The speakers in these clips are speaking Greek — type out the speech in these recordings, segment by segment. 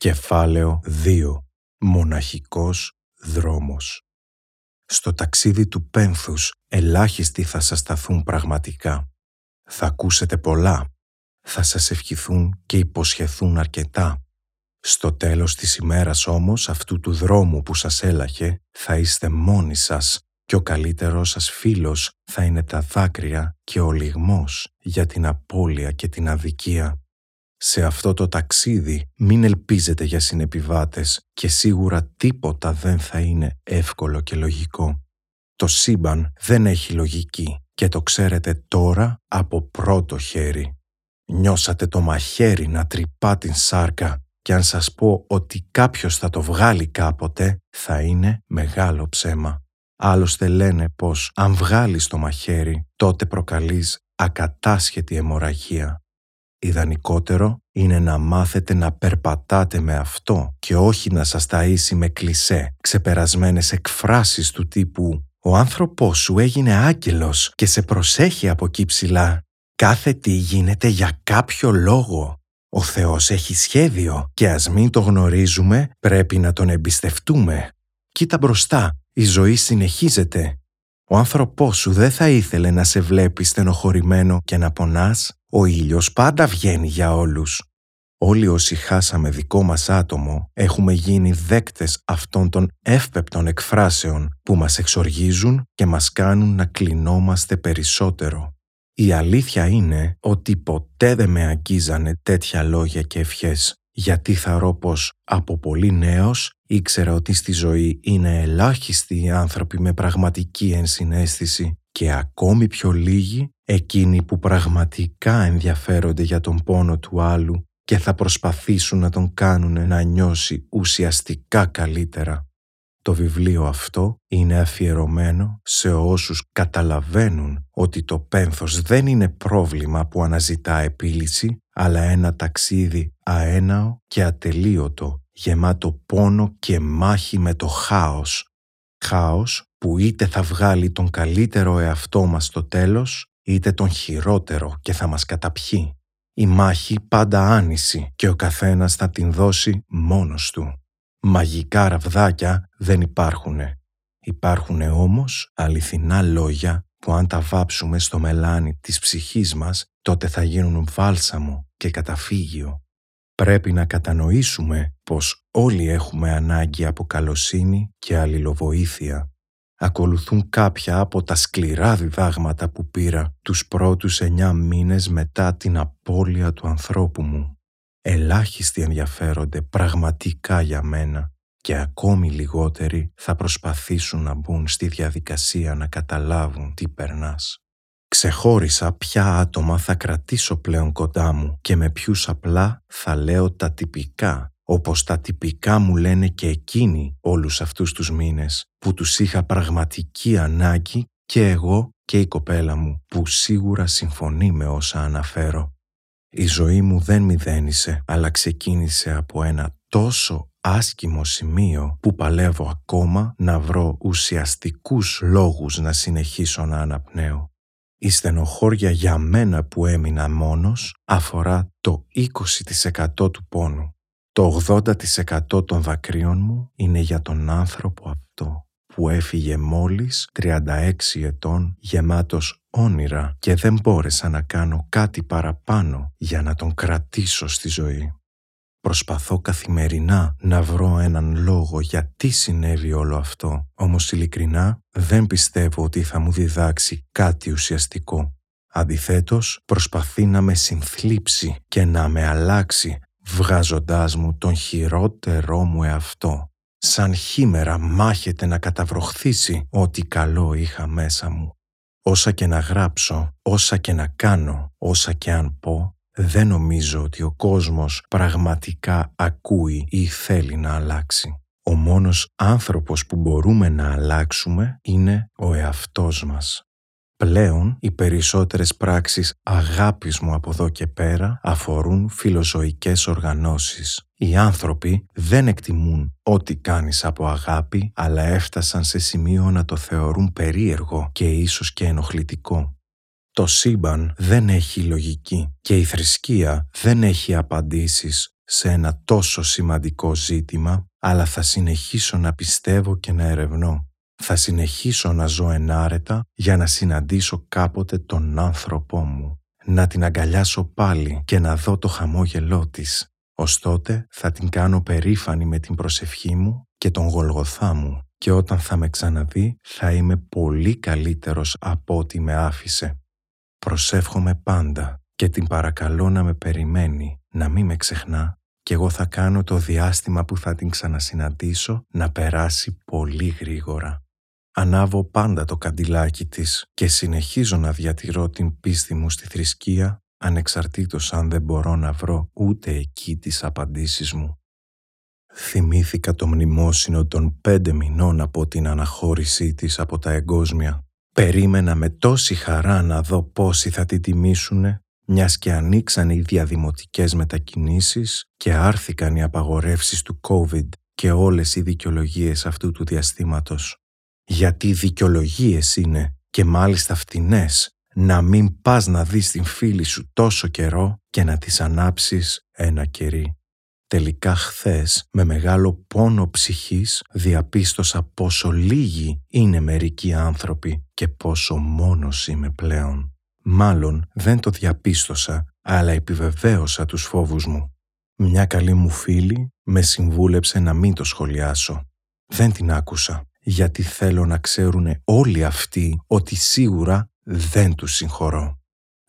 Κεφάλαιο 2. Μοναχικός δρόμος. Στο ταξίδι του πένθους ελάχιστοι θα σας σταθούν πραγματικά. Θα ακούσετε πολλά. Θα σας ευχηθούν και υποσχεθούν αρκετά. Στο τέλος της ημέρας όμως αυτού του δρόμου που σας έλαχε θα είστε μόνοι σας και ο καλύτερος σας φίλος θα είναι τα δάκρυα και ο λιγμός για την απώλεια και την αδικία. Σε αυτό το ταξίδι μην ελπίζετε για συνεπιβάτες και σίγουρα τίποτα δεν θα είναι εύκολο και λογικό. Το σύμπαν δεν έχει λογική και το ξέρετε τώρα από πρώτο χέρι. Νιώσατε το μαχαίρι να τρυπά την σάρκα και αν σας πω ότι κάποιος θα το βγάλει κάποτε θα είναι μεγάλο ψέμα. Άλλωστε λένε πως αν βγάλεις το μαχαίρι τότε προκαλείς ακατάσχετη αιμορραγία. Ιδανικότερο είναι να μάθετε να περπατάτε με αυτό και όχι να σας ταΐσει με κλισέ, ξεπερασμένες εκφράσεις του τύπου «Ο άνθρωπός σου έγινε άγγελος και σε προσέχει από εκεί ψηλά. Κάθε τι γίνεται για κάποιο λόγο. Ο Θεός έχει σχέδιο και ας μην το γνωρίζουμε πρέπει να τον εμπιστευτούμε. Κοίτα μπροστά, η ζωή συνεχίζεται. Ο άνθρωπός σου δεν θα ήθελε να σε βλέπει στενοχωρημένο και να πονάς. Ο ήλιος πάντα βγαίνει για όλους. Όλοι όσοι χάσαμε δικό μας άτομο έχουμε γίνει δέκτες αυτών των εύπεπτων εκφράσεων που μας εξοργίζουν και μας κάνουν να κλεινόμαστε περισσότερο. Η αλήθεια είναι ότι ποτέ δεν με αγγίζανε τέτοια λόγια και ευχές γιατί θα πως από πολύ νέος ήξερα ότι στη ζωή είναι ελάχιστοι οι άνθρωποι με πραγματική ενσυναίσθηση και ακόμη πιο λίγοι εκείνοι που πραγματικά ενδιαφέρονται για τον πόνο του άλλου και θα προσπαθήσουν να τον κάνουν να νιώσει ουσιαστικά καλύτερα. Το βιβλίο αυτό είναι αφιερωμένο σε όσους καταλαβαίνουν ότι το πένθος δεν είναι πρόβλημα που αναζητά επίλυση, αλλά ένα ταξίδι αέναο και ατελείωτο, γεμάτο πόνο και μάχη με το χάος. Χάος που είτε θα βγάλει τον καλύτερο εαυτό μας στο τέλος, είτε τον χειρότερο και θα μας καταπιεί. Η μάχη πάντα άνηση και ο καθένας θα την δώσει μόνος του. Μαγικά ραβδάκια δεν υπάρχουνε. Υπάρχουνε όμως αληθινά λόγια που αν τα βάψουμε στο μελάνι της ψυχής μας, τότε θα γίνουν βάλσαμο και καταφύγιο. Πρέπει να κατανοήσουμε πως όλοι έχουμε ανάγκη από καλοσύνη και αλληλοβοήθεια. Ακολουθούν κάποια από τα σκληρά διδάγματα που πήρα τους πρώτους εννιά μήνες μετά την απώλεια του ανθρώπου μου. Ελάχιστοι ενδιαφέρονται πραγματικά για μένα και ακόμη λιγότεροι θα προσπαθήσουν να μπουν στη διαδικασία να καταλάβουν τι περνάς. Ξεχώρισα ποια άτομα θα κρατήσω πλέον κοντά μου και με ποιους απλά θα λέω τα τυπικά, όπως τα τυπικά μου λένε και εκείνοι όλους αυτούς τους μήνες, που τους είχα πραγματική ανάγκη και εγώ και η κοπέλα μου, που σίγουρα συμφωνεί με όσα αναφέρω. Η ζωή μου δεν μηδένισε, αλλά ξεκίνησε από ένα τόσο άσκημο σημείο που παλεύω ακόμα να βρω ουσιαστικούς λόγους να συνεχίσω να αναπνέω. Η στενοχώρια για μένα που έμεινα μόνος αφορά το 20% του πόνου. Το 80% των δακρύων μου είναι για τον άνθρωπο αυτό που έφυγε μόλις 36 ετών γεμάτος όνειρα και δεν μπόρεσα να κάνω κάτι παραπάνω για να τον κρατήσω στη ζωή. Προσπαθώ καθημερινά να βρω έναν λόγο γιατί συνέβη όλο αυτό, όμως ειλικρινά δεν πιστεύω ότι θα μου διδάξει κάτι ουσιαστικό. Αντιθέτως, προσπαθεί να με συνθλίψει και να με αλλάξει, βγάζοντάς μου τον χειρότερό μου εαυτό. Σαν χήμερα μάχεται να καταβροχθήσει ό,τι καλό είχα μέσα μου. Όσα και να γράψω, όσα και να κάνω, όσα και αν πω, δεν νομίζω ότι ο κόσμος πραγματικά ακούει ή θέλει να αλλάξει. Ο μόνος άνθρωπος που μπορούμε να αλλάξουμε είναι ο εαυτός μας. Πλέον οι περισσότερες πράξεις αγάπης μου από εδώ και πέρα αφορούν φιλοζωικές οργανώσεις. Οι άνθρωποι δεν εκτιμούν ό,τι κάνεις από αγάπη, αλλά έφτασαν σε σημείο να το θεωρούν περίεργο και ίσως και ενοχλητικό. Το σύμπαν δεν έχει λογική και η θρησκεία δεν έχει απαντήσεις σε ένα τόσο σημαντικό ζήτημα, αλλά θα συνεχίσω να πιστεύω και να ερευνώ. Θα συνεχίσω να ζω ενάρετα για να συναντήσω κάποτε τον άνθρωπό μου, να την αγκαλιάσω πάλι και να δω το χαμόγελό της. Ωστότε θα την κάνω περήφανη με την προσευχή μου και τον γολγοθά μου και όταν θα με ξαναδεί θα είμαι πολύ καλύτερος από ό,τι με άφησε. Προσεύχομαι πάντα και την παρακαλώ να με περιμένει, να μην με ξεχνά και εγώ θα κάνω το διάστημα που θα την ξανασυναντήσω να περάσει πολύ γρήγορα. Ανάβω πάντα το καντιλάκι της και συνεχίζω να διατηρώ την πίστη μου στη θρησκεία ανεξαρτήτως αν δεν μπορώ να βρω ούτε εκεί τις απαντήσεις μου. Θυμήθηκα το μνημόσυνο των πέντε μηνών από την αναχώρησή της από τα εγκόσμια. Περίμενα με τόση χαρά να δω πόσοι θα τη τιμήσουνε, μιας και ανοίξαν οι διαδημοτικές μετακινήσεις και άρθηκαν οι απαγορεύσεις του COVID και όλες οι δικαιολογίες αυτού του διαστήματος. Γιατί δικαιολογίες είναι και μάλιστα φτηνές να μην πας να δεις την φίλη σου τόσο καιρό και να της ανάψεις ένα κερί. Τελικά χθες, με μεγάλο πόνο ψυχής, διαπίστωσα πόσο λίγοι είναι μερικοί άνθρωποι και πόσο μόνος είμαι πλέον. Μάλλον δεν το διαπίστωσα, αλλά επιβεβαίωσα τους φόβους μου. Μια καλή μου φίλη με συμβούλεψε να μην το σχολιάσω. Δεν την άκουσα, γιατί θέλω να ξέρουν όλοι αυτοί ότι σίγουρα δεν τους συγχωρώ.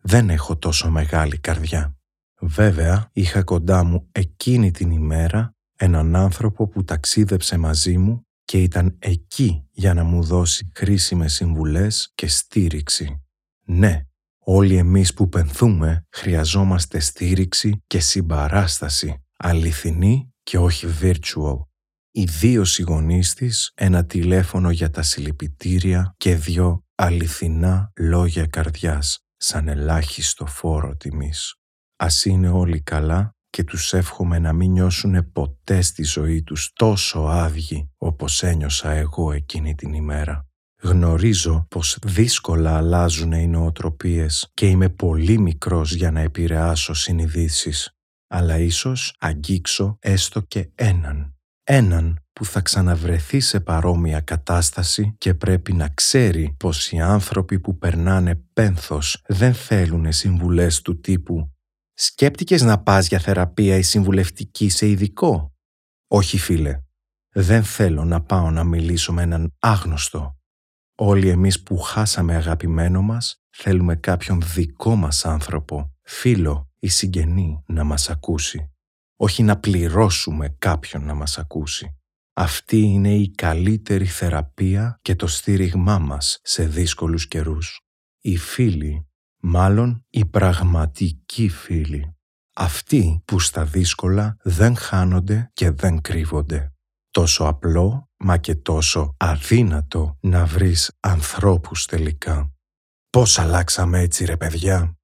Δεν έχω τόσο μεγάλη καρδιά. Βέβαια, είχα κοντά μου εκείνη την ημέρα έναν άνθρωπο που ταξίδεψε μαζί μου και ήταν εκεί για να μου δώσει χρήσιμες συμβουλές και στήριξη. Ναι, όλοι εμείς που πενθούμε χρειαζόμαστε στήριξη και συμπαράσταση, αληθινή και όχι virtual. Οι δύο συγγονείς της, ένα τηλέφωνο για τα συλληπιτήρια και δυο αληθινά λόγια καρδιάς, σαν ελάχιστο φόρο τιμής. Ας είναι όλοι καλά και τους εύχομαι να μην νιώσουν ποτέ στη ζωή τους τόσο άδειοι όπως ένιωσα εγώ εκείνη την ημέρα. Γνωρίζω πως δύσκολα αλλάζουν οι νοοτροπίες και είμαι πολύ μικρός για να επηρεάσω συνειδήσεις, αλλά ίσως αγγίξω έστω και έναν. Έναν που θα ξαναβρεθεί σε παρόμοια κατάσταση και πρέπει να ξέρει πως οι άνθρωποι που περνάνε πένθος δεν θέλουν συμβουλές του τύπου «Σκέπτηκες να πας για θεραπεία ή συμβουλευτική σε ειδικό» «Όχι φίλε, δεν θέλω να πάω να μιλήσω με έναν άγνωστο. Όλοι εμείς που χάσαμε αγαπημένο μας θέλουμε κάποιον δικό μας άνθρωπο, φίλο ή συγγενή να μας ακούσει. Όχι να πληρώσουμε κάποιον να μας ακούσει. Αυτή είναι η καλύτερη θεραπεία και το στήριγμά μας σε δύσκολους καιρούς. Οι φίλοι, μάλλον οι πραγματικοί φίλοι. Αυτοί που στα δύσκολα δεν χάνονται και δεν κρύβονται. Τόσο απλό, μα και τόσο αδύνατο να βρεις ανθρώπους τελικά. Πώς αλλάξαμε έτσι ρε παιδιά;